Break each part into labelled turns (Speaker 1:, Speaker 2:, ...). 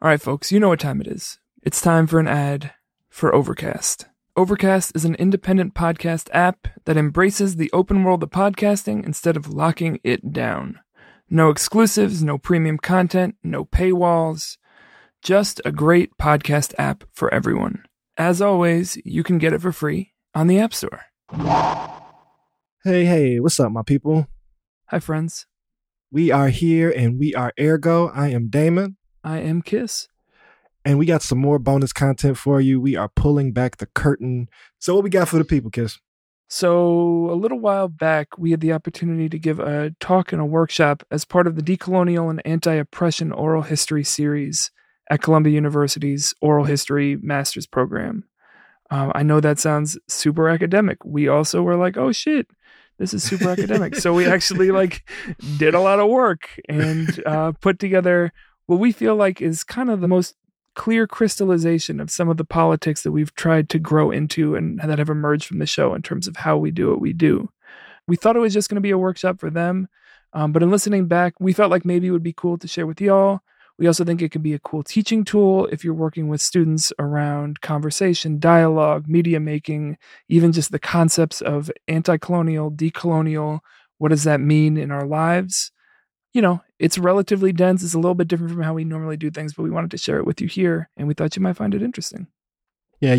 Speaker 1: All right, folks, you know what time it is. It's time for an ad for Overcast. Overcast is an independent podcast app that embraces the open world of podcasting instead of locking it down. No exclusives, no premium content, no paywalls. Just a great podcast app for everyone. As always, you can get it for free on the App Store.
Speaker 2: Hey, hey, what's up, my people?
Speaker 1: Hi, friends.
Speaker 2: We are here and we are AirGo. I am Damon.
Speaker 1: I am Kiss.
Speaker 2: And we got some more bonus content for you. We are pulling back the curtain. So, what we got for the people, Kiss?
Speaker 1: So, a little while back, we had the opportunity to give a talk and a workshop as part of the Decolonial and Anti Oppression Oral History series at Columbia University's Oral History Master's Program. Um, I know that sounds super academic. We also were like, oh shit, this is super academic. So we actually like did a lot of work and uh, put together what we feel like is kind of the most clear crystallization of some of the politics that we've tried to grow into and that have emerged from the show in terms of how we do what we do. We thought it was just going to be a workshop for them, um, but in listening back, we felt like maybe it would be cool to share with y'all. We also think it can be a cool teaching tool if you're working with students around conversation, dialogue, media making, even just the concepts of anti colonial, decolonial. What does that mean in our lives? you know, it's relatively dense. It's a little bit different from how we normally do things, but we wanted to share it with you here, and we thought you might find it interesting.
Speaker 2: Yeah,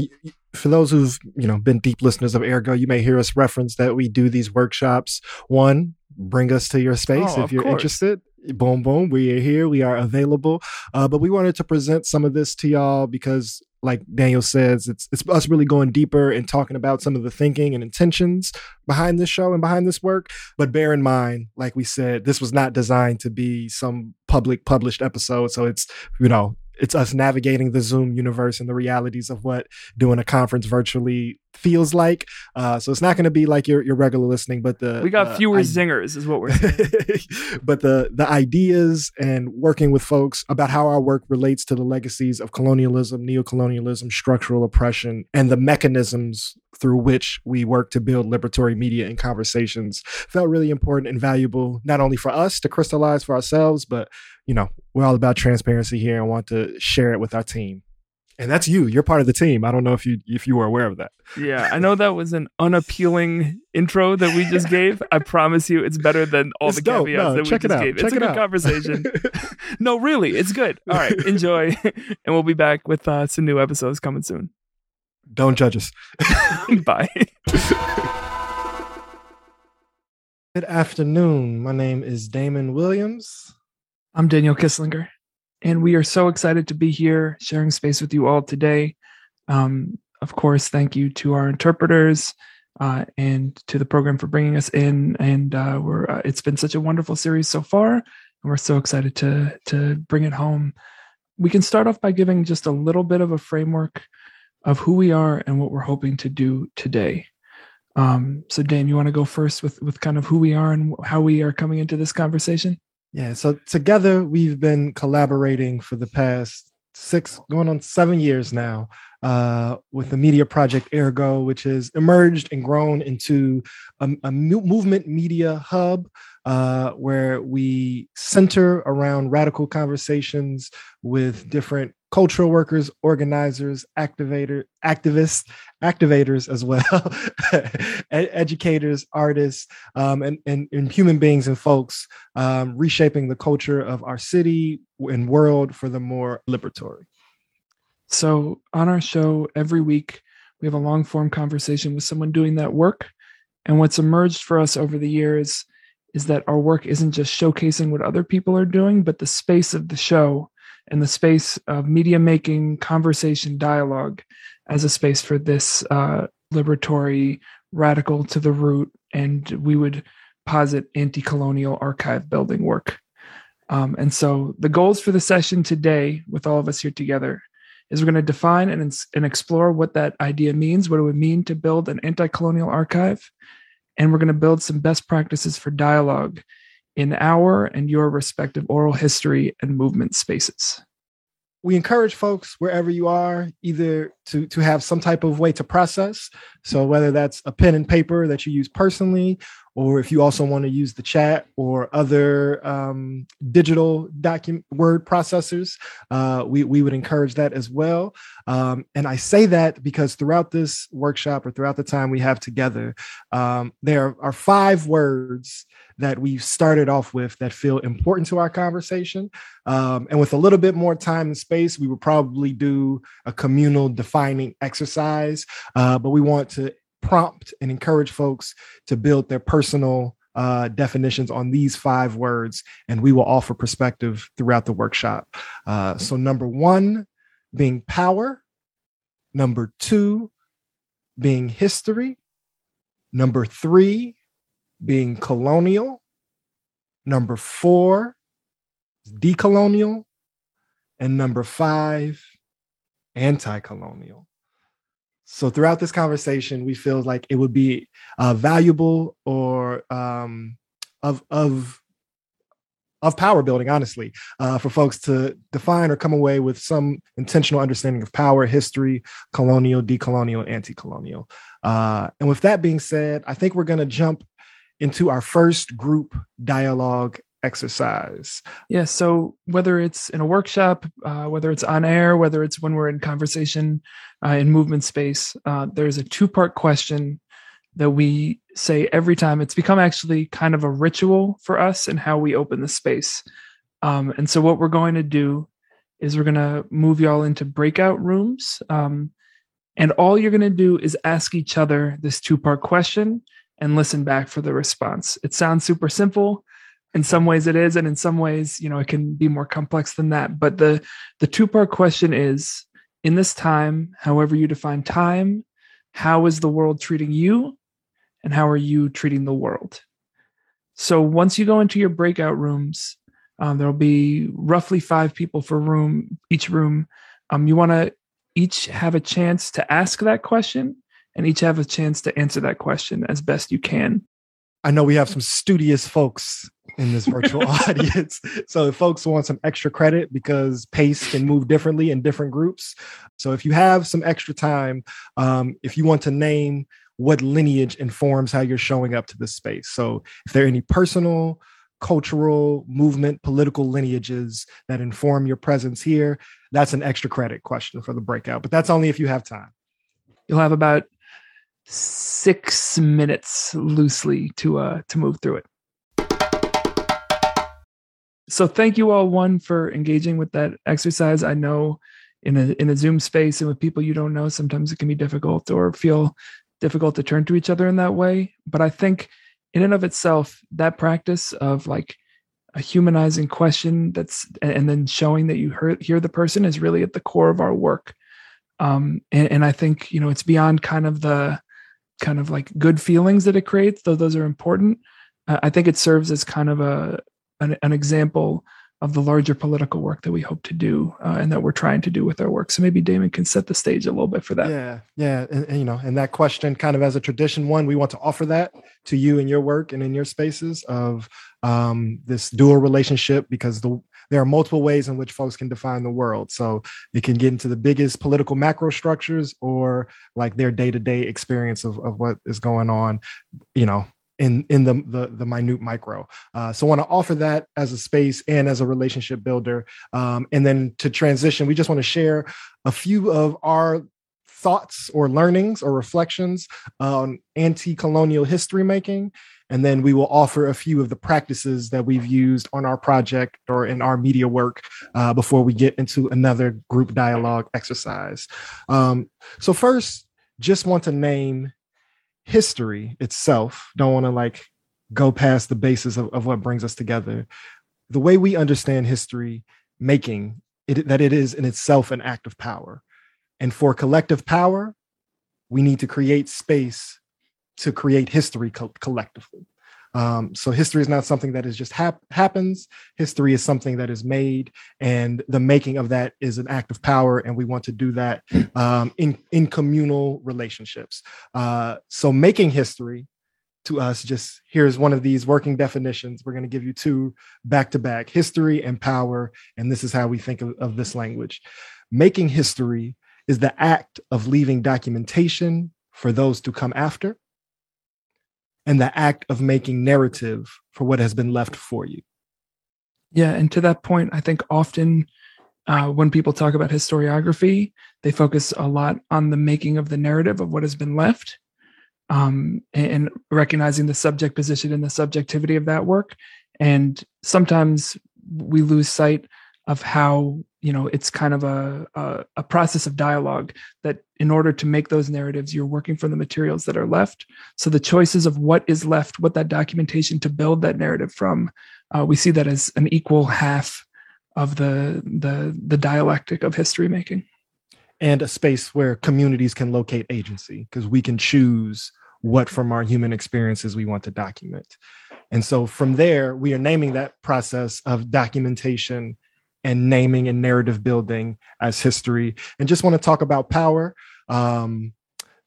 Speaker 2: for those who've you know been deep listeners of AirGo, you may hear us reference that we do these workshops. One, bring us to your space oh, if you're course. interested. Boom, boom, we are here. We are available. Uh, but we wanted to present some of this to y'all because like Daniel says, it's it's us really going deeper and talking about some of the thinking and intentions behind this show and behind this work. But bear in mind, like we said, this was not designed to be some public published episode. So it's you know it's us navigating the Zoom universe and the realities of what doing a conference virtually feels like. Uh, so it's not going to be like your your regular listening, but the
Speaker 1: we got
Speaker 2: uh,
Speaker 1: fewer I- zingers, is what we're saying.
Speaker 2: but the the ideas and working with folks about how our work relates to the legacies of colonialism, neocolonialism, structural oppression, and the mechanisms through which we work to build liberatory media and conversations felt really important and valuable, not only for us to crystallize for ourselves, but you know, we're all about transparency here and want to share it with our team. And that's you. You're part of the team. I don't know if you if you were aware of that.
Speaker 1: Yeah, I know that was an unappealing intro that we just gave. I promise you, it's better than all
Speaker 2: it's
Speaker 1: the
Speaker 2: dope.
Speaker 1: caveats
Speaker 2: no,
Speaker 1: that we
Speaker 2: just
Speaker 1: it gave.
Speaker 2: Check
Speaker 1: it's
Speaker 2: it
Speaker 1: a good
Speaker 2: out.
Speaker 1: conversation. no, really, it's good. All right, enjoy, and we'll be back with uh, some new episodes coming soon.
Speaker 2: Don't judge us.
Speaker 1: Bye.
Speaker 2: Good afternoon. My name is Damon Williams.
Speaker 1: I'm Daniel Kisslinger, and we are so excited to be here sharing space with you all today. Um, of course, thank you to our interpreters uh, and to the program for bringing us in. And uh, we're uh, it's been such a wonderful series so far, and we're so excited to to bring it home. We can start off by giving just a little bit of a framework of who we are and what we're hoping to do today. Um, so, Dan, you want to go first with with kind of who we are and how we are coming into this conversation?
Speaker 2: Yeah, so together we've been collaborating for the past six, going on seven years now, uh, with the media project AirGo, which has emerged and grown into a, a movement media hub uh, where we center around radical conversations with different cultural workers, organizers, activator, activists, activators as well, educators, artists, um, and, and, and, human beings and folks um, reshaping the culture of our city and world for the more liberatory.
Speaker 1: So, on our show every week, we have a long form conversation with someone doing that work. And what's emerged for us over the years is that our work isn't just showcasing what other people are doing, but the space of the show and the space of media making, conversation, dialogue as a space for this uh, liberatory, radical to the root, and we would posit anti colonial archive building work. Um, and so the goals for the session today, with all of us here together, is we're going to define and, and explore what that idea means, what it would mean to build an anti colonial archive. And we're going to build some best practices for dialogue in our and your respective oral history and movement spaces.
Speaker 2: We encourage folks wherever you are either to to have some type of way to process. So whether that's a pen and paper that you use personally or if you also want to use the chat or other um, digital document word processors, uh, we, we would encourage that as well. Um, and I say that because throughout this workshop or throughout the time we have together, um, there are five words that we started off with that feel important to our conversation. Um, and with a little bit more time and space, we would probably do a communal defining exercise. Uh, but we want to prompt and encourage folks to build their personal uh, definitions on these five words, and we will offer perspective throughout the workshop. Uh, so, number one being power, number two being history, number three being colonial. Number four, decolonial. And number five, anti colonial. So throughout this conversation, we feel like it would be uh, valuable or um, of of of power building, honestly, uh, for folks to define or come away with some intentional understanding of power, history, colonial, decolonial, anti-colonial. Uh, and with that being said, I think we're going to jump into our first group dialogue exercise.
Speaker 1: Yeah. So whether it's in a workshop, uh, whether it's on air, whether it's when we're in conversation uh, in movement space, uh, there's a two part question that we say every time. It's become actually kind of a ritual for us and how we open the space. Um, and so what we're going to do is we're going to move y'all into breakout rooms. Um, and all you're going to do is ask each other this two part question and listen back for the response. It sounds super simple. In some ways it is, and in some ways, you know, it can be more complex than that. But the the two-part question is in this time, however you define time, how is the world treating you? And how are you treating the world? So once you go into your breakout rooms, um, there'll be roughly five people for room each room. Um, you want to each have a chance to ask that question and each have a chance to answer that question as best you can.
Speaker 2: I know we have some studious folks in this virtual audience. So if folks want some extra credit because pace can move differently in different groups. So if you have some extra time, um, if you want to name what lineage informs how you're showing up to this space. So if there are any personal, cultural, movement, political lineages that inform your presence here, that's an extra credit question for the breakout. But that's only if you have time.
Speaker 1: You'll have about six minutes loosely to uh to move through it. So thank you all one for engaging with that exercise. I know in a in a Zoom space and with people you don't know, sometimes it can be difficult or feel difficult to turn to each other in that way. But I think in and of itself, that practice of like a humanizing question that's and then showing that you hear, hear the person is really at the core of our work. Um, and, and I think you know it's beyond kind of the kind of like good feelings that it creates, though those are important. I think it serves as kind of a an, an, example of the larger political work that we hope to do uh, and that we're trying to do with our work. So maybe Damon can set the stage a little bit for that.
Speaker 2: Yeah, yeah, and, and you know, and that question, kind of as a tradition, one we want to offer that to you in your work and in your spaces of um, this dual relationship because the there are multiple ways in which folks can define the world. So it can get into the biggest political macro structures or like their day-to-day experience of, of what is going on, you know, in in the the, the minute micro. Uh, so I want to offer that as a space and as a relationship builder. Um, and then to transition, we just want to share a few of our thoughts or learnings or reflections on anti-colonial history making and then we will offer a few of the practices that we've used on our project or in our media work uh, before we get into another group dialogue exercise. Um, so, first, just want to name history itself. Don't want to like go past the basis of, of what brings us together. The way we understand history making it, that it is in itself an act of power. And for collective power, we need to create space to create history co- collectively. Um, so history is not something that is just hap- happens. History is something that is made, and the making of that is an act of power. And we want to do that um, in in communal relationships. Uh, so making history to us, just here's one of these working definitions. We're going to give you two back to back: history and power. And this is how we think of, of this language. Making history is the act of leaving documentation for those to come after and the act of making narrative for what has been left for you.
Speaker 1: Yeah. And to that point, I think often uh, when people talk about historiography, they focus a lot on the making of the narrative of what has been left um, and recognizing the subject position and the subjectivity of that work. And sometimes we lose sight of how you know it's kind of a, a, a process of dialogue that in order to make those narratives you're working from the materials that are left. So the choices of what is left what that documentation to build that narrative from uh, we see that as an equal half of the the the dialectic of history making.
Speaker 2: And a space where communities can locate agency because we can choose what from our human experiences we want to document. And so from there we are naming that process of documentation and naming and narrative building as history. And just want to talk about power. Um,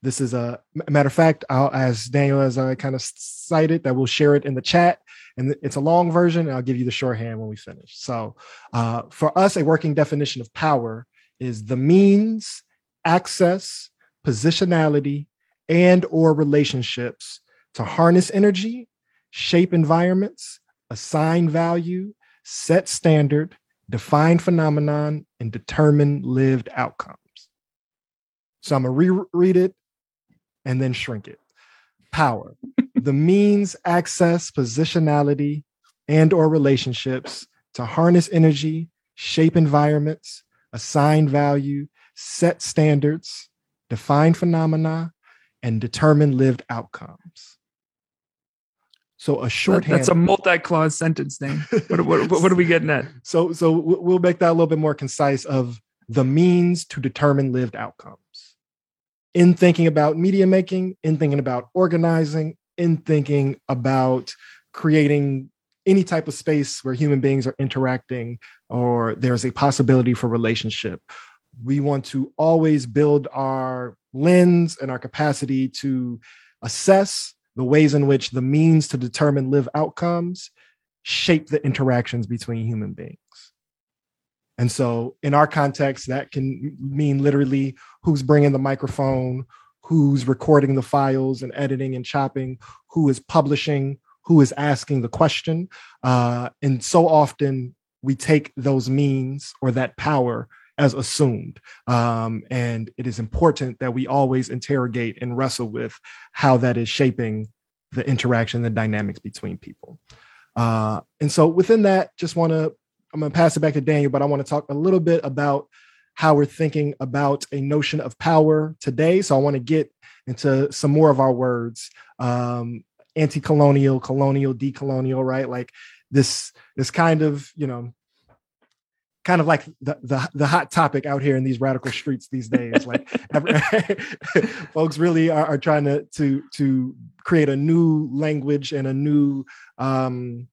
Speaker 2: this is a matter of fact I'll, as daniel as i kind of cited that we'll share it in the chat. And it's a long version and i'll give you the shorthand when we finish. So uh, for us a working definition of power is the means access positionality and or relationships to harness energy shape environments assign value set standard define phenomenon and determine lived outcomes. So i'm going to reread it and then shrink it. Power the means access positionality and or relationships to harness energy shape environments assign value set standards define phenomena and determine lived outcomes so a shorthand.
Speaker 1: That's a multi-clause sentence name. What, what, what, are we getting at?
Speaker 2: So so we'll make that a little bit more concise. Of the means to determine lived outcomes in thinking about media making, in thinking about organizing, in thinking about creating any type of space where human beings are interacting or there's a possibility for relationship. We want to always build our lens and our capacity to assess the ways in which the means to determine live outcomes shape the interactions between human beings. And so, in our context, that can mean literally who's bringing the microphone, who's recording the files and editing and chopping, who is publishing, who is asking the question. Uh, and so often we take those means or that power as assumed. Um, and it is important that we always interrogate and wrestle with how that is shaping the interaction, the dynamics between people. Uh, and so within that, just want to, I'm going to pass it back to Daniel, but I want to talk a little bit about how we're thinking about a notion of power today. So I want to get into some more of our words. Um, anti-colonial, colonial, decolonial, right? Like this, this kind of, you know, kind of like the, the, the hot topic out here in these radical streets these days. Like folks really are, are, trying to to to create a new language and a new um,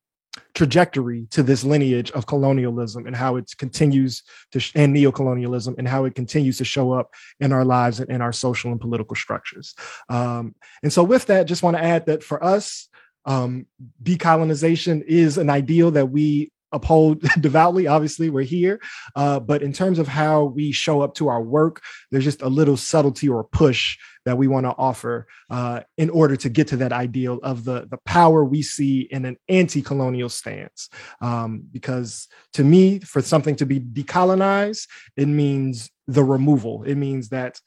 Speaker 2: trajectory to this lineage of colonialism and how it continues to sh- and neocolonialism and how it continues to show up in our lives and in our social and political structures. Um, and so, with that, just want to add that for us, um, decolonization is an ideal that we uphold devoutly. Obviously, we're here. Uh, but in terms of how we show up to our work, there's just a little subtlety or push that we want to offer uh, in order to get to that ideal of the, the power we see in an anti colonial stance. Um, because to me, for something to be decolonized, it means the removal, it means that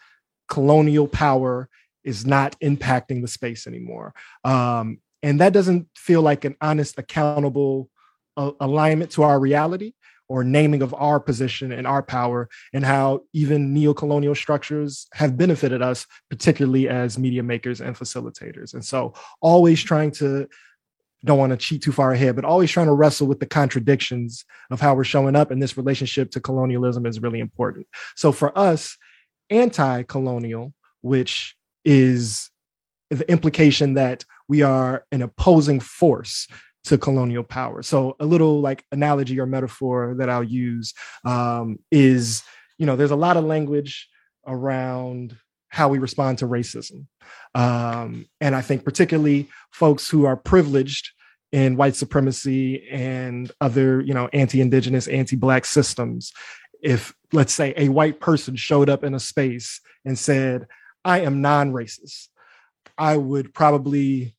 Speaker 2: colonial power is not impacting the space anymore. Um, and that doesn't feel like an honest, accountable alignment to our reality or naming of our position and our power and how even neo-colonial structures have benefited us particularly as media makers and facilitators. And so always trying to don't want to cheat too far ahead but always trying to wrestle with the contradictions of how we're showing up and this relationship to colonialism is really important. So for us anti-colonial which is the implication that we are an opposing force to colonial power. So a little like analogy or metaphor that I'll use um, is, you know, there's a lot of language around how we respond to racism. Um, and I think particularly folks who are privileged in white supremacy and other, you know, anti-indigenous, anti-black systems, if let's say a white person showed up in a space and said, I am non-racist, I would probably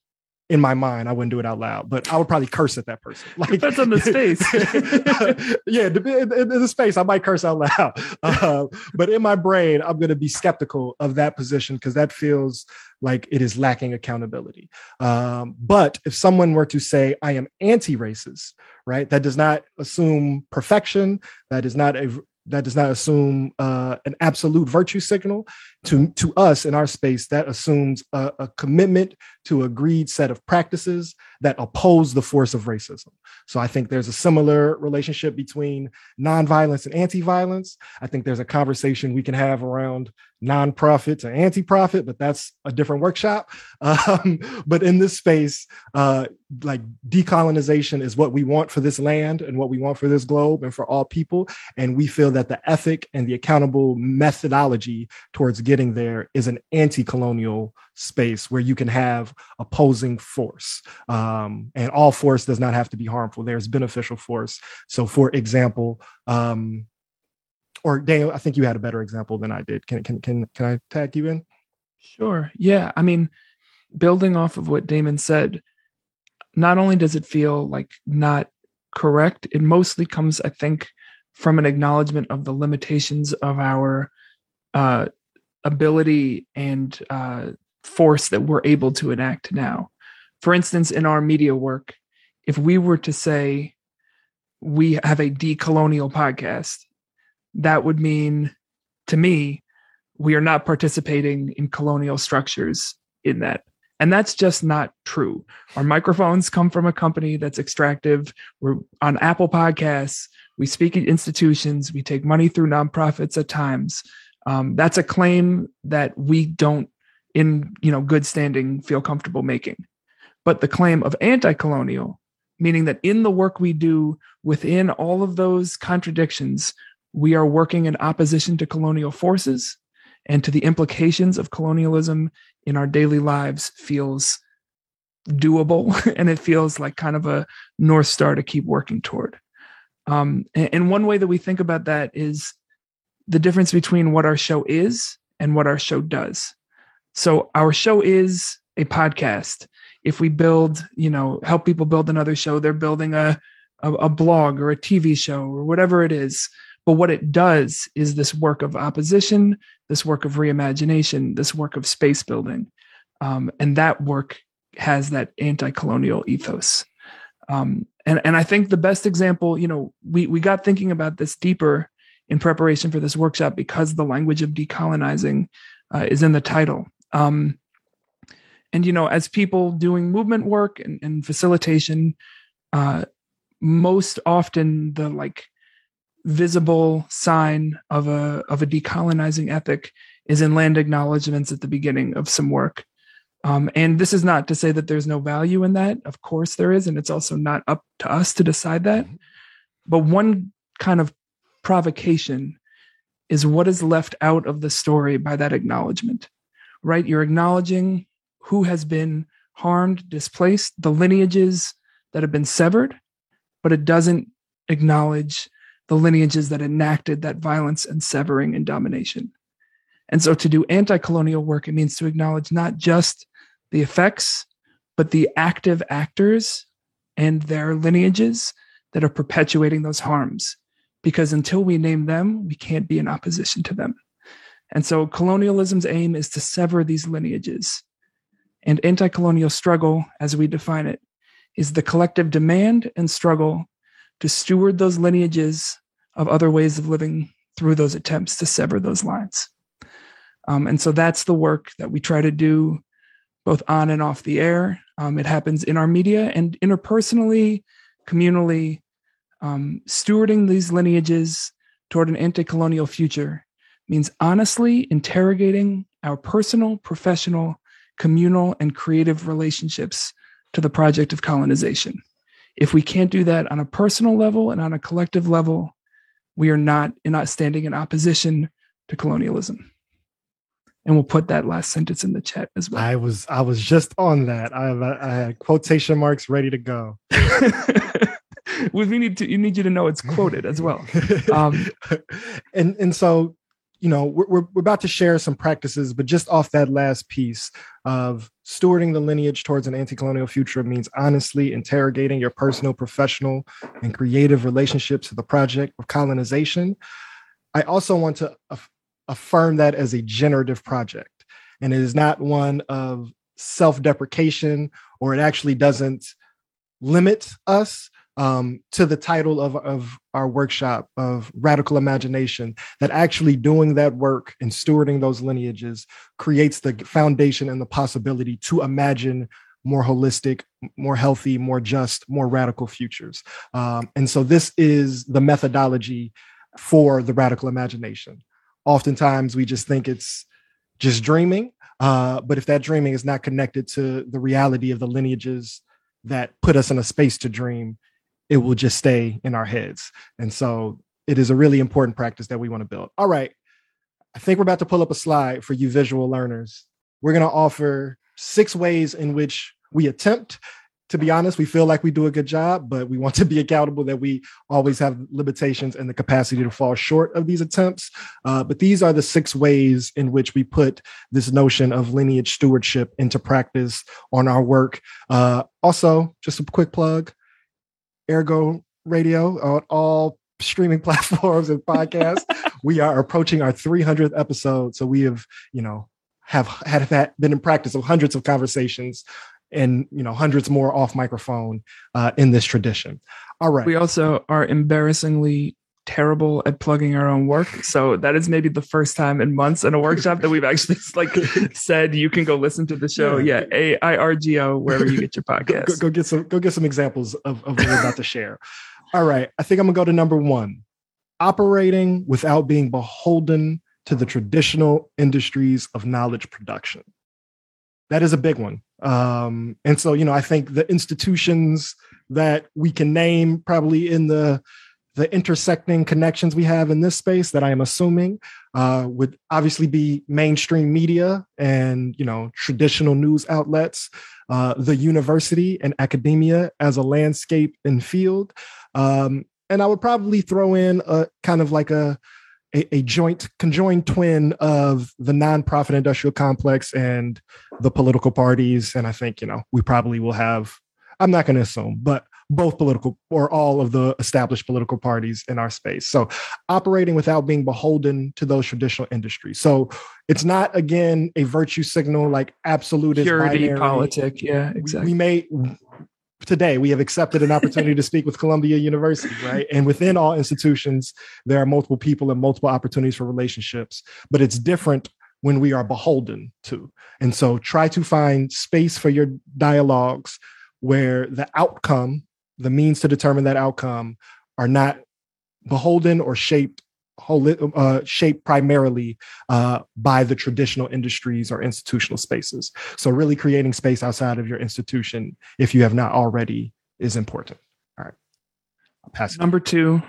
Speaker 2: in my mind, I wouldn't do it out loud, but I would probably curse at that person.
Speaker 1: Like depends on the space.
Speaker 2: yeah, in, the space, I might curse out loud. Uh, but in my brain, I'm going to be skeptical of that position because that feels like it is lacking accountability. Um, but if someone were to say, "I am anti-racist," right, that does not assume perfection. That is not a that does not assume uh, an absolute virtue signal. To to us in our space that assumes a, a, commitment to agreed set of practices that oppose the force of racism. So i think there's a similar relationship between nonviolence and anti-violence. I think there's a conversation we can have around nonprofit to anti-profit but that's a different workshop. Um, but in this space uh, like decolonization is what we want for this land and what we want for this globe and for all people. And we feel that the ethic and the accountable methodology towards getting there is an anti-colonial space where you can have opposing force. Um, and all force does not have to be harmful. There's beneficial force. So for example um, or daniel i think you had a better example than i did. Can, can, can, can i tag you in?
Speaker 1: Sure. Yeah i mean building off of what damon said not only does it feel like not correct it mostly comes i think from an acknowledgement of the limitations of our uh, ability and uh, force that we're able to enact now. For instance, in our media work, if we were to say we have a decolonial podcast, that would mean to me, we are not participating in colonial structures in that. And that's just not true. Our microphones come from a company that's extractive. We're on Apple Podcasts. We speak at institutions. We take money through nonprofits at times. Um, that's a claim that we don't, in you know good standing, feel comfortable making. But the claim of anti-colonial, meaning that in the work we do within all of those contradictions, we are working in opposition to colonial forces and to the implications of colonialism in our daily lives feels doable and it feels like kind of a north star to keep working toward um, and, one way that we think about that is the difference between what our show is and what our show does. So our show is a podcast. If we build, you know, help people build another show, they're building a, a blog or a TV show or whatever it is. But what it does is this work of opposition, this work of reimagination, this work of space building. Um, and that work has that anti-colonial ethos. Um, and, and I think the best example, you know, we, we got thinking about this deeper in preparation for this workshop because the language of decolonizing uh, is in the title. Um, and you know, as people doing movement work and, and facilitation, uh, most often the like visible sign of a of a decolonizing ethic is in land acknowledgments at the beginning of some work. Um, and this is not to say that there's no value in that. Of course there is, and it's also not up to us to decide that. Mm-hmm. But one kind of provocation is what is left out of the story by that acknowledgement, right? You're acknowledging who has been harmed, displaced, the lineages that have been severed, but it doesn't acknowledge the lineages that enacted that violence and severing and domination. And so to do anti colonial work, it means to acknowledge not just the effects, but the active actors and their lineages that are perpetuating those harms because until we name them, we can't be in opposition to them. And so colonialism's aim is to sever these lineages. And anti colonial struggle, as we define it, is the collective demand and struggle to steward those lineages of other ways of living through those attempts to sever those lines. Um, and so that's the work that we try to do both on and off the air. Um, it happens in our media and interpersonally, communally, um, stewarding these lineages toward an anti colonial future means honestly interrogating our personal, professional, communal, and creative relationships to the project of colonization. If we can't do that on a personal level and on a collective level, we are not, not standing in opposition to colonialism. And we'll put that last sentence in the chat as well.
Speaker 2: I was I was just on that. I, I had quotation marks ready to go.
Speaker 1: we need to you need you to know it's quoted as well. Um,
Speaker 2: and and so you know, we're, we're, we're about to share some practices, but just off that last piece of stewarding the lineage towards an anti-colonial future means honestly interrogating your personal, professional, and creative relationships to the project of colonization. I also want to af- affirm that as a generative project, and it is not one of self-deprecation, or it actually doesn't limit us um, to the title of, of our workshop of radical imagination that actually doing that work and stewarding those lineages creates the foundation and the possibility to imagine more holistic more healthy more just more radical futures. Um, and so this is the methodology for the radical imagination. Oftentimes we just think it's just dreaming uh, but if that dreaming is not connected to the reality of the lineages that put us in a space to dream it will just stay in our heads. And so it is a really important practice that we want to build. All right. I think we're about to pull up a slide for you visual learners. We're going to offer six ways in which we attempt. To be honest, we feel like we do a good job, but we want to be accountable that we always have limitations and the capacity to fall short of these attempts. Uh, but these are the six ways in which we put this notion of lineage stewardship into practice on our work. Uh, also, just a quick plug AirGo Radio on all streaming platforms and podcasts. we are approaching our 300th episode, so we have, you know, have had, had been in practice of hundreds of conversations and you know hundreds more off microphone uh, in this tradition. All right.
Speaker 1: We also are embarrassingly terrible at plugging our own work. So that is maybe the first time in months in a workshop that we've actually like said you can go listen to the show. Yeah, A I R G O wherever you get your podcast.
Speaker 2: Go, go, go, get some go get some examples of, of what we're about to share. All right, I think I'm gonna go to number one: operating without being beholden to the traditional industries of knowledge production. That is a big one. Um, and so, you know, I think the institutions that we can name probably in the the intersecting connections we have in this space that I am assuming uh, would obviously be mainstream media and you know traditional news outlets, uh, the university and academia as a landscape and field, um, and I would probably throw in a kind of like a, a, a joint conjoined twin of the nonprofit industrial complex and the political parties, and I think you know we probably will have. I'm not going to assume, but both political or all of the established political parties in our space. So operating without being beholden to those traditional industries. So it's not again a virtue signal like absolutist
Speaker 1: purity binary. politic. Yeah, exactly.
Speaker 2: We, we may today we have accepted an opportunity to speak with Columbia University, right? And within all institutions, there are multiple people and multiple opportunities for relationships, but it's different when we are beholden to. And so try to find space for your dialogues where the outcome the means to determine that outcome are not beholden or shaped uh, shaped primarily uh, by the traditional industries or institutional spaces. So, really creating space outside of your institution, if you have not already, is important. All right.
Speaker 1: I'll pass. Number two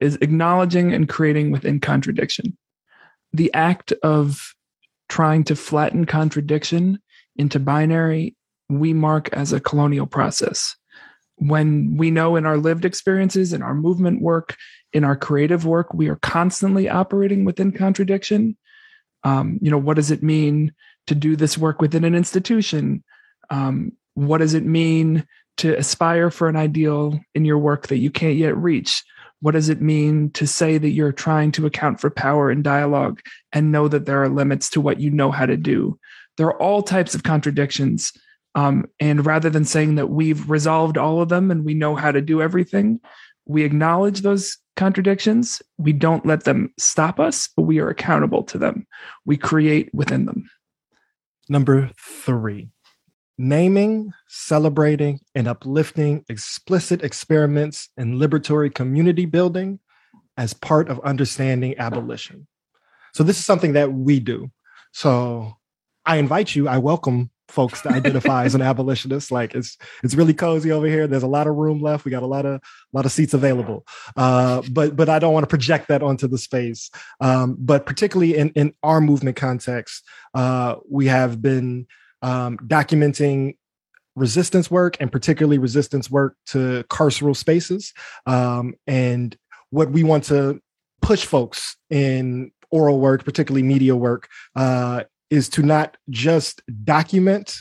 Speaker 1: is acknowledging and creating within contradiction. The act of trying to flatten contradiction into binary, we mark as a colonial process when we know in our lived experiences, in our movement work, in our creative work, we are constantly operating within contradiction. Um, you know, what does it mean to do this work within an institution? Um, what does it mean to aspire for an ideal in your work that you can't yet reach? What does it mean to say that you're trying to account for power in dialogue and know that there are limits to what you know how to do? There are all types of contradictions um, and rather than saying that we've resolved all of them and we know how to do everything, we acknowledge those contradictions. We don't let them stop us, but we are accountable to them. We create within them.
Speaker 2: Number three, naming, celebrating, and uplifting explicit experiments in liberatory community building as part of understanding abolition. So, this is something that we do. So, I invite you, I welcome folks to identify as an abolitionist. Like it's it's really cozy over here. There's a lot of room left. We got a lot of a lot of seats available. Uh, but but I don't want to project that onto the space. Um, but particularly in in our movement context, uh, we have been um, documenting resistance work and particularly resistance work to carceral spaces um, and what we want to push folks in oral work, particularly media work, uh, is to not just document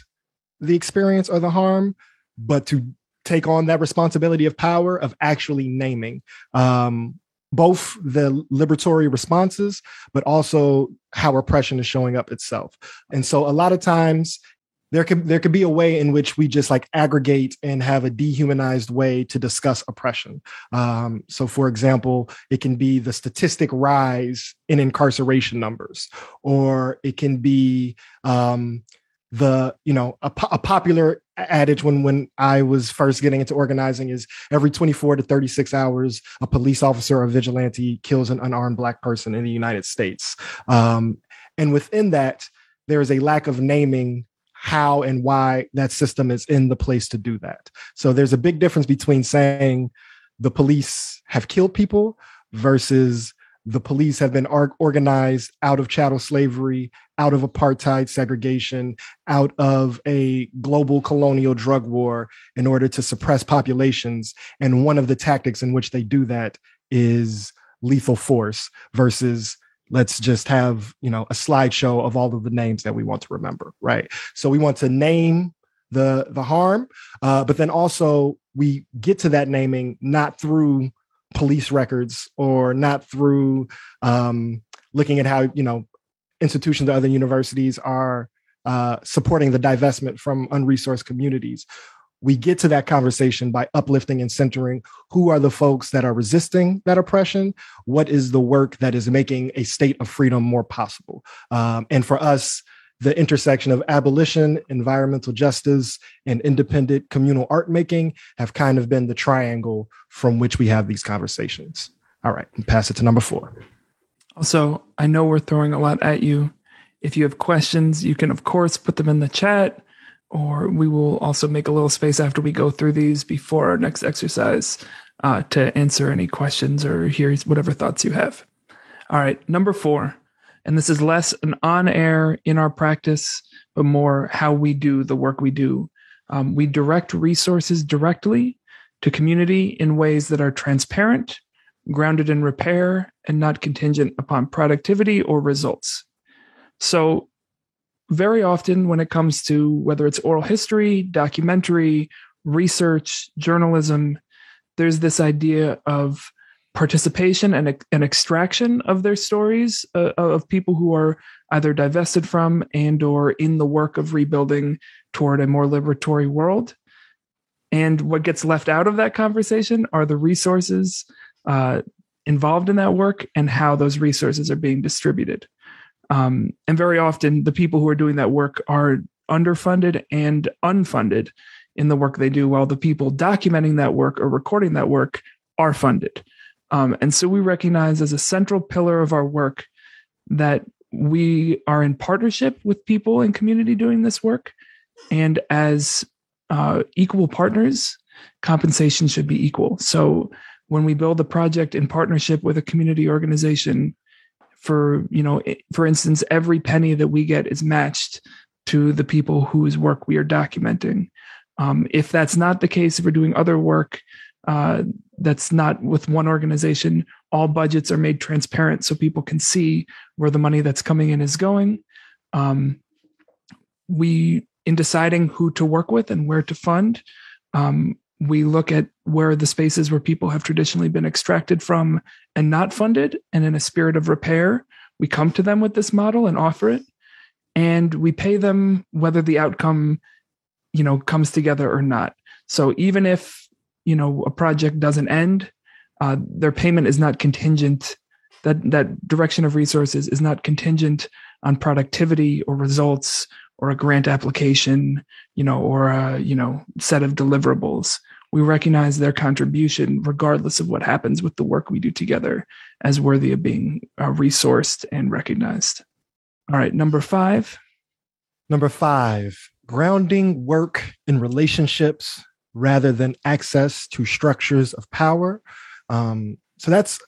Speaker 2: the experience or the harm, but to take on that responsibility of power of actually naming um, both the liberatory responses, but also how oppression is showing up itself. And so a lot of times there could there could be a way in which we just like aggregate and have a dehumanized way to discuss oppression. Um, so, for example, it can be the statistic rise in incarceration numbers, or it can be um, the you know a, a, popular adage when when I was first getting into organizing is every 24 to 36 hours a police officer or vigilante kills an unarmed black person in the United States um, and within that there is a lack of naming how and why that system is in the place to do that. So there's a big difference between saying the police have killed people versus the police have been organized out of chattel slavery, out of apartheid segregation, out of a global colonial drug war in order to suppress populations. And one of the tactics in which they do that is lethal force versus let's just have you know a slideshow of all of the names that we want to remember right? So we want to name the the harm uh, but then also we get to that naming not through police records or not through um, looking at how you know institutions or other universities are uh, supporting the divestment from unresourced communities we get to that conversation by uplifting and centering who are the folks that are resisting that oppression? What is the work that is making a state of freedom more possible? Um, and for us the intersection of abolition environmental justice and independent communal art making have kind of been the triangle from which we have these conversations. All right pass it to number four.
Speaker 1: Also i know we're throwing a lot at you. If you have questions you can of course put them in the chat or we will also make a little space after we go through these before our next exercise uh, to answer any questions or hear whatever thoughts you have. All right, number four, and this is less an on air in our practice, but more how we do the work we do. Um, we direct resources directly to community in ways that are transparent, grounded in repair, and not contingent upon productivity or results. So very often when it comes to whether it's oral history, documentary, research, journalism, there's this idea of participation and an extraction of their stories uh, of people who are either divested from and or in the work of rebuilding toward a more liberatory world. And what gets left out of that conversation are the resources uh, involved in that work and how those resources are being distributed um, and very often, the people who are doing that work are underfunded and unfunded in the work they do, while the people documenting that work or recording that work are funded. Um, and so we recognize as a central pillar of our work that we are in partnership with people in community doing this work. And as uh, equal partners, compensation should be equal. So when we build a project in partnership with a community organization, for you know for instance every penny that we get is matched to the people whose work we are documenting. Um, if that's not the case if we're doing other work uh, that's not with one organization all budgets are made transparent so people can see where the money that's coming in is going. Um, we in deciding who to work with and where to fund um, we look at where the spaces where people have traditionally been extracted from and not funded and in a spirit of repair we come to them with this model and offer it and we pay them whether the outcome you know comes together or not so even if you know a project doesn't end uh, their payment is not contingent that that direction of resources is not contingent on productivity or results or a grant application, you know, or a, you know, set of deliverables. We recognize their contribution, regardless of what happens with the work we do together, as worthy of being uh, resourced and recognized. All right, number five.
Speaker 2: Number five, grounding work in relationships rather than access to structures of power. Um, so that's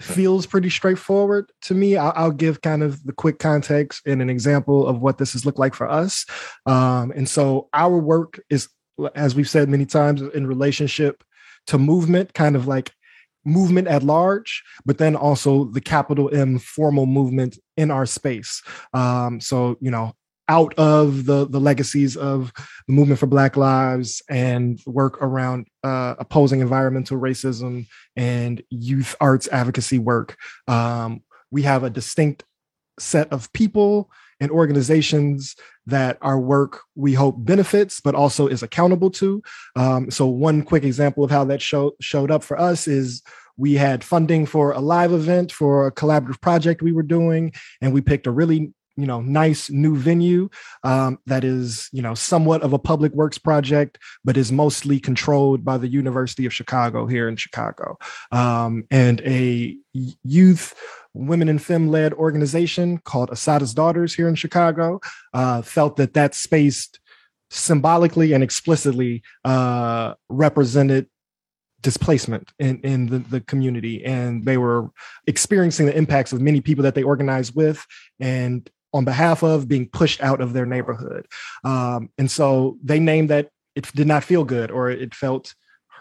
Speaker 2: feels pretty straightforward to me. I'll, I'll, give kind of the quick context and an example of what this has looked like for us. Um, and so our work is, as we've said many times, in relationship to movement, kind of like movement at large, but then also the capital M formal movement in our space. Um, so, you know, out of the the legacies of the movement for Black Lives and work around uh, opposing environmental racism and youth arts advocacy work, um, we have a distinct set of people and organizations that our work we hope benefits but also is accountable to. Um, so one quick example of how that show, showed up for us is we had funding for a live event for a collaborative project we were doing and we picked a really you know nice new venue um, that is you know somewhat of a public works project but is mostly controlled by the university of chicago here in chicago. Um, and a youth women and femme led organization called Assata's Daughters here in chicago uh, felt that that space symbolically and explicitly uh, represented displacement in, in the, the community. And they were experiencing the impacts of many people that they organized with. And on behalf of being pushed out of their neighborhood. Um, and so they named that it did not feel good or it felt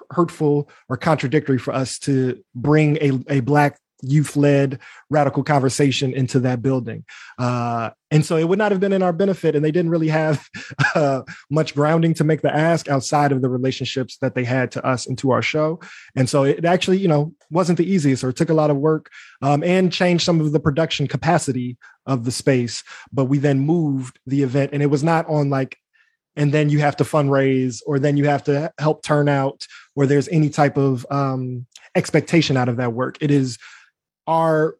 Speaker 2: hurtful or contradictory for us to bring a, a black youth led radical conversation into that building. Uh, and so it would not have been in our benefit. And they didn't really have uh, much grounding to make the ask outside of the relationships that they had to us and to our show. And so it actually, you know, wasn't the easiest or it took a lot of work um, and changed some of the production capacity of the space. But we then moved the event and it was not on like and then you have to fundraise or then you have to help turn out or there's any type of um, expectation out of that work it is our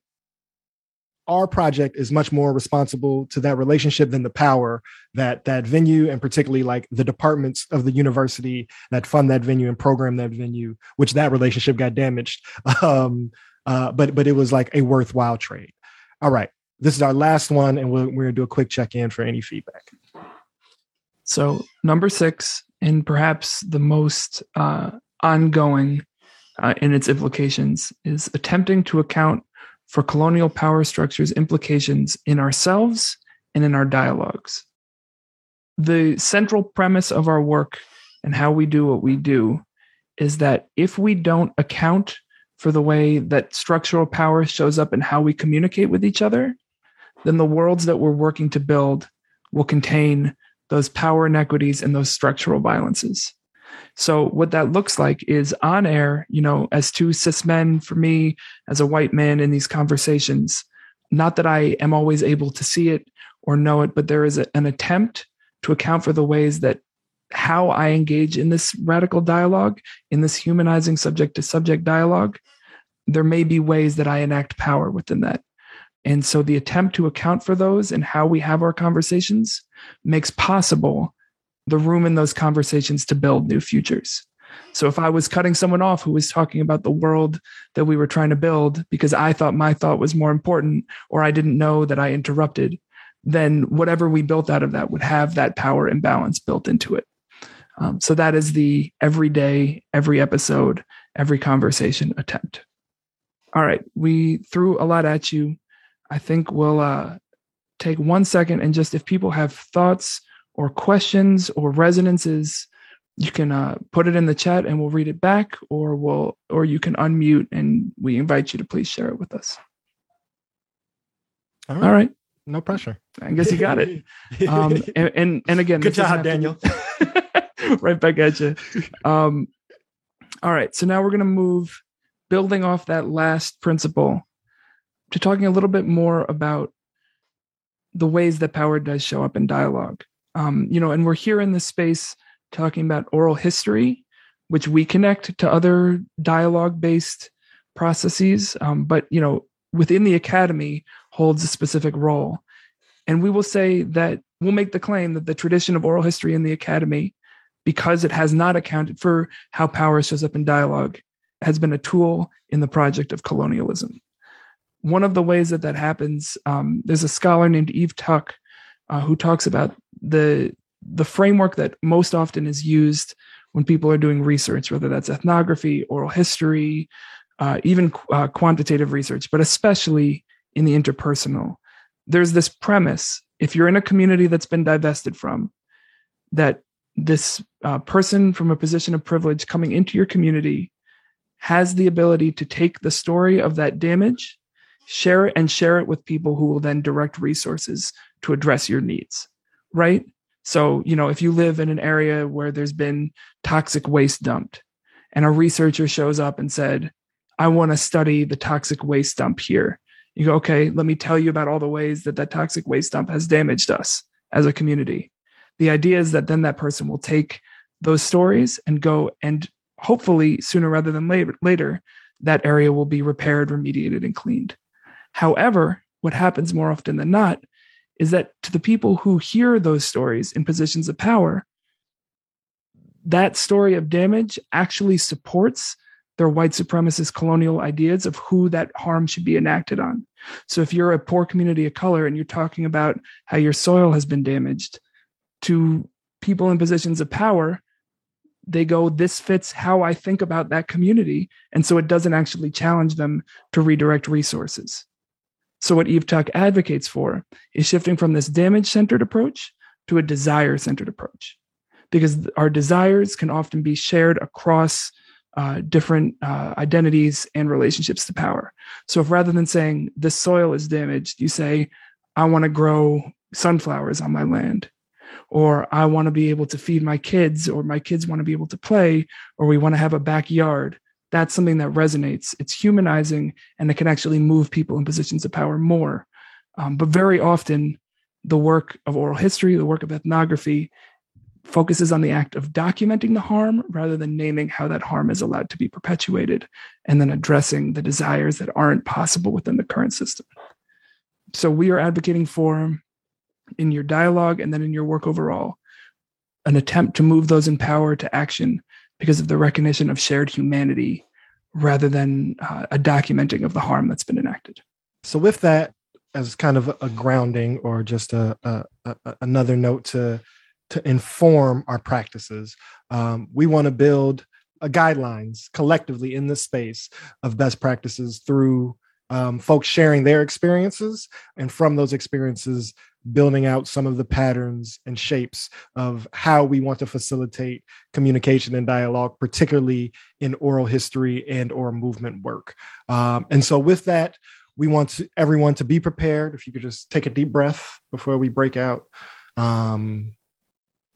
Speaker 2: our project is much more responsible to that relationship than the power that that venue and particularly like the departments of the university that fund that venue and program that venue which that relationship got damaged. Um uh but but it was like a worthwhile trade. All right. This is our last one and we're, we're gonna do a quick check-in for any feedback.
Speaker 1: So number six and perhaps the most uh ongoing uh, in its implications is attempting to account for colonial power structures' implications in ourselves and in our dialogues. The central premise of our work and how we do what we do is that if we don't account for the way that structural power shows up in how we communicate with each other, then the worlds that we're working to build will contain those power inequities and those structural violences. So what that looks like is on air, you know, as two cis men for me, as a white man in these conversations, not that I am always able to see it or know it, but there is a, an attempt to account for the ways that how I engage in this radical dialogue, in this humanizing subject to subject dialogue, there may be ways that I enact power within that. And so the attempt to account for those and how we have our conversations makes possible the room in those conversations to build new futures. So if I was cutting someone off who was talking about the world that we were trying to build because I thought my thought was more important or I didn't know that I interrupted, then whatever we built out of that would have that power imbalance built into it. Um, so that is the everyday, every episode, every conversation attempt. All right, we threw a lot at you. I think we'll uh, take one second and just if people have thoughts or questions or resonances, you can uh, put it in the chat and we'll read it back, or we'll or you can unmute and we invite you to please share it with us.
Speaker 2: All right. All right. No pressure.
Speaker 1: I guess you got it. Um, and, and, and again,
Speaker 2: good job, Daniel.
Speaker 1: right back at you. Um, all right. So now we're going to move, building off that last principle, to talking a little bit more about the ways that power does show up in dialogue um, you know, and we're here in this space talking about oral history, which we connect to other dialogue based processes, um, but you know, within the academy holds a specific role. And we will say that we'll make the claim that the tradition of oral history in the academy, because it has not accounted for how power shows up in dialogue, has been a tool in the project of colonialism. One of the ways that that happens, um, there's a scholar named Eve Tuck uh, who talks about the the framework that most often is used when people are doing research, whether that's ethnography, oral history, uh, even uh, quantitative research, but especially in the interpersonal. There's this premise if you're in a community that's been divested from, that this uh, person from a position of privilege coming into your community has the ability to take the story of that damage, share it, and share it with people who will then direct resources to address your needs, right? So, you know, if you live in an area where there's been toxic waste dumped and a researcher shows up and said, I want to study the toxic waste dump here. You go, okay, let me tell you about all the ways that that toxic waste dump has damaged us as a community. The idea is that then that person will take those stories and go and hopefully sooner rather than later, that area will be repaired, remediated, and cleaned. However, what happens more often than not is that to the people who hear those stories in positions of power, that story of damage actually supports their white supremacist colonial ideas of who that harm should be enacted on. So if you're a poor community of color and you're talking about how your soil has been damaged to people in positions of power, they go, This fits how I think about that community. And so it doesn't actually challenge them to redirect resources. So, what Eve Tuck advocates for is shifting from this damage centered approach to a desire centered approach, because our desires can often be shared across uh, different uh, identities and relationships to power. So, if rather than saying this soil is damaged, you say, I want to grow sunflowers on my land, or I want to be able to feed my kids, or my kids want to be able to play, or we want to have a backyard that's something that resonates. It's humanizing and it can actually move people in positions of power more. Um, but very often, the work of oral history, the work of ethnography, focuses on the act of documenting the harm rather than naming how that harm is allowed to be perpetuated and then addressing the desires that aren't possible within the current system. So, we are advocating for, in your dialogue and then in your work overall, an attempt to move those in power to action because of the recognition of shared humanity rather than uh, a documenting of the harm that's been enacted.
Speaker 2: So, with that as kind of a grounding or just a, a, a another note to to inform our practices, um, we want to build guidelines collectively in this space of best practices through um, folks sharing their experiences and from those experiences building out some of the patterns and shapes of how we want to facilitate communication and dialogue particularly in oral history and or movement work. Um, and so with that we want everyone to be prepared if you could just take a deep breath before we break out um,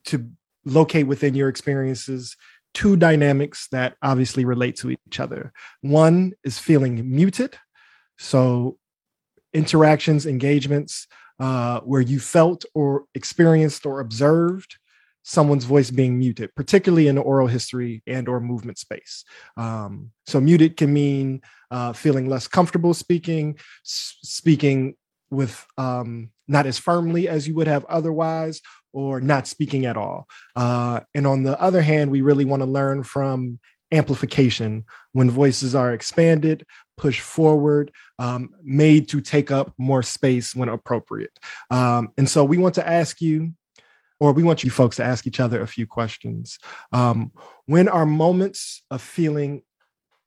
Speaker 2: to locate within your experiences two dynamics that obviously relate to each other. One is feeling muted so interactions engagements uh, where you felt or experienced or observed someone's voice being muted, particularly in the oral history and or movement space. Um, so muted can mean uh, feeling less comfortable speaking, s- speaking with um, not as firmly as you would have otherwise, or not speaking at all. Uh, and on the other hand, we really want to learn from amplification when voices are expanded, pushed forward, um, made to take up more space when appropriate. Um, and so we want to ask you, or we want you folks to ask each other a few questions. Um, when are moments of feeling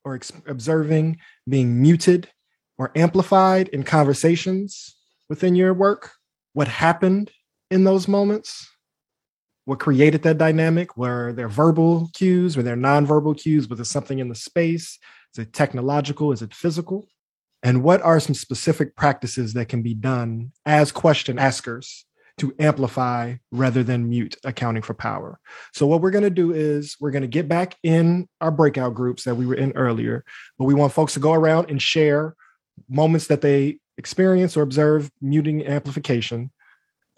Speaker 2: or ex- observing being muted or amplified in conversations within your work? What happened in those moments? what created that dynamic were there verbal cues were there nonverbal cues was there something in the space is it technological? Is it physical? And what are some specific practices that can be done as question askers to amplify rather than mute accounting for power? So what we're going to do is we're going to get back in our breakout groups that we were in earlier but we want folks to go around and share moments that they experience or observe muting amplification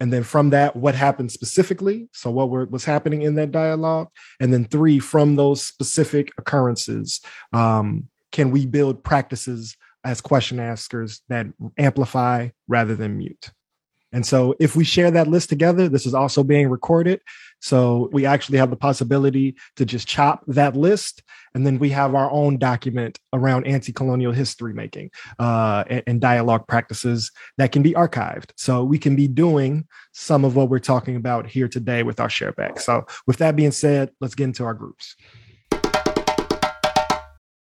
Speaker 2: and then from that what happened specifically? So what were, was happening in that dialogue? And then three from those specific occurrences um, can we build practices as question askers that amplify rather than mute and so if we share that list together, this is also being recorded. So we actually have the possibility to just chop that list. And then we have our own document around anti colonial history making uh, and, and, dialogue practices that can be archived. So we can be doing some of what we're talking about here today with our shareback. So with that being said, let's get into our groups.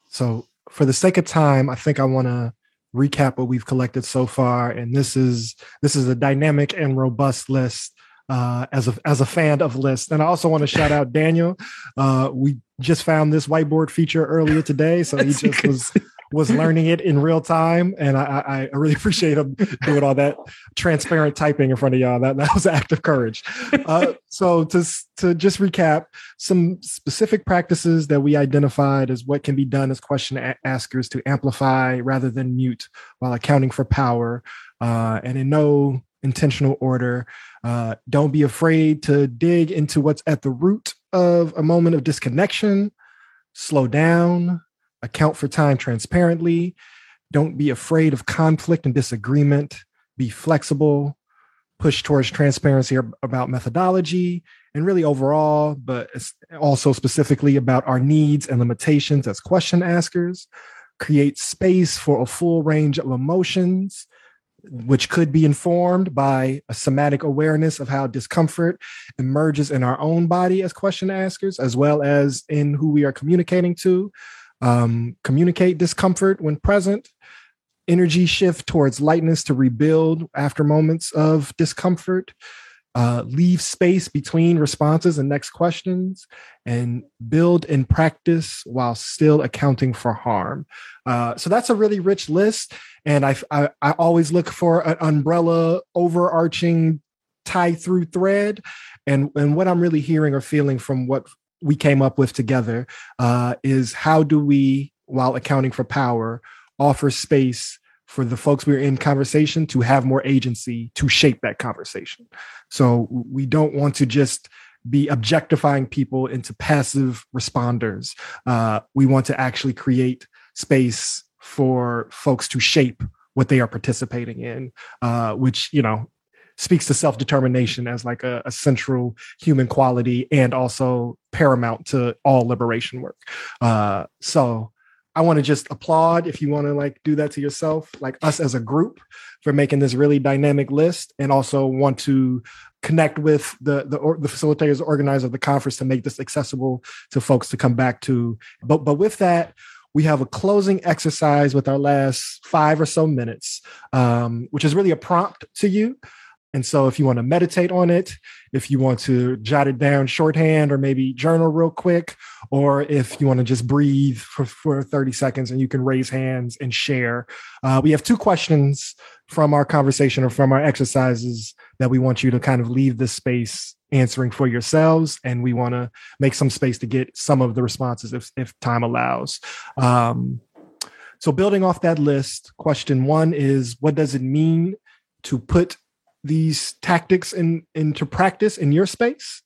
Speaker 2: So for the sake of time, I think I want to recap what we've collected so far and this is this is a dynamic and robust list uh, as a as a fan of lists. And I also want to shout out Daniel. Uh, we just found this whiteboard feature earlier today, so he just was was learning it in real time, and I, I really appreciate him doing all that transparent typing in front of y'all. That that was an act of courage. Uh, so to to just recap, some specific practices that we identified as what can be done as question askers to amplify rather than mute while accounting for power, uh, and in no intentional order. Uh, don't be afraid to dig into what's at the root of a moment of disconnection. Slow down, account for time transparently. Don't be afraid of conflict and disagreement. Be flexible, push towards transparency about methodology and really overall, but also specifically about our needs and limitations as question askers. Create space for a full range of emotions which could be informed by a somatic awareness of how discomfort emerges in our own body as question askers, as well as in who we are communicating to. Um, communicate discomfort when present, energy shift towards lightness to rebuild after moments of discomfort. Uh, leave space between responses and next questions and build and practice while still accounting for harm. Uh, so that's a really rich list. And I, I, I always look for an umbrella overarching tie through thread. And, and what I'm really hearing or feeling from what we came up with together uh, is how do we, while accounting for power, offer space for the folks we're in conversation to have more agency to shape that conversation. So we don't want to just be objectifying people into passive responders. Uh, we want to actually create space for folks to shape what they are participating in, uh, which, you know, speaks to self-determination as like a, a, central human quality and also paramount to all liberation work. Uh, so I want to just applaud if you want to like do that to yourself, like us as a group for making this really dynamic list and also want to connect with the the, the facilitators organizer of the conference to make this accessible to folks to come back to but but with that we have a closing exercise with our last five or so minutes, um, which is really a prompt to you. And so, if you want to meditate on it, if you want to jot it down shorthand or maybe journal real quick, or if you want to just breathe for, for 30 seconds and you can raise hands and share, uh, we have two questions from our conversation or from our exercises that we want you to kind of leave this space answering for yourselves and we want to make some space to get some of the responses if, if time allows. Um, so building off that list question one is what does it mean to put these tactics in, into practice in your space?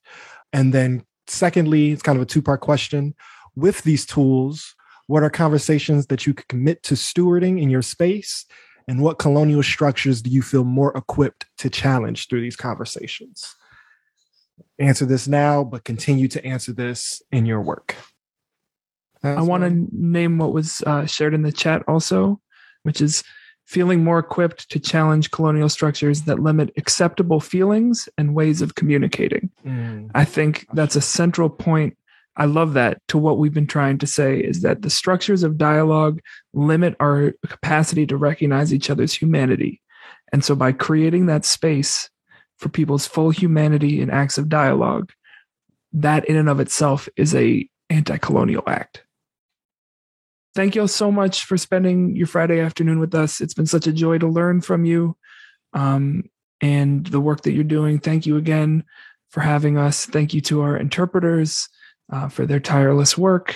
Speaker 2: And then secondly it's kind of a two part question. With these tools what are conversations that you could commit to stewarding in your space? And what colonial structures do you feel more equipped to challenge through these conversations? Answer this now, but continue to answer this in your work.
Speaker 1: That's I want to name what was uh, shared in the chat also, which is feeling more equipped to challenge colonial structures that limit acceptable feelings and ways of communicating. Mm. I think that's a central point. I love that to what we've been trying to say is that the structures of dialogue limit our capacity to recognize each other's humanity. And so by creating that space for people's full humanity in acts of dialogue, that in and of itself is a anti-colonial act. Thank you all so much for spending your Friday afternoon with us. It's been such a joy to learn from you um, and the work that you're doing. Thank you again for having us. Thank you to our interpreters uh, for their tireless work.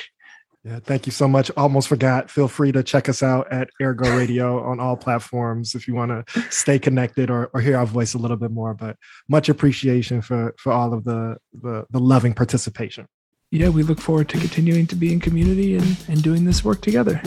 Speaker 2: Yeah, thank you so much. Almost forgot. Feel free to check us out at AirGo Radio on all platforms if you want to stay connected or, or hear our voice a little bit more. But much appreciation for for all of the the, the loving participation.
Speaker 1: Yeah, we look forward to continuing to be in community and, and doing this work together.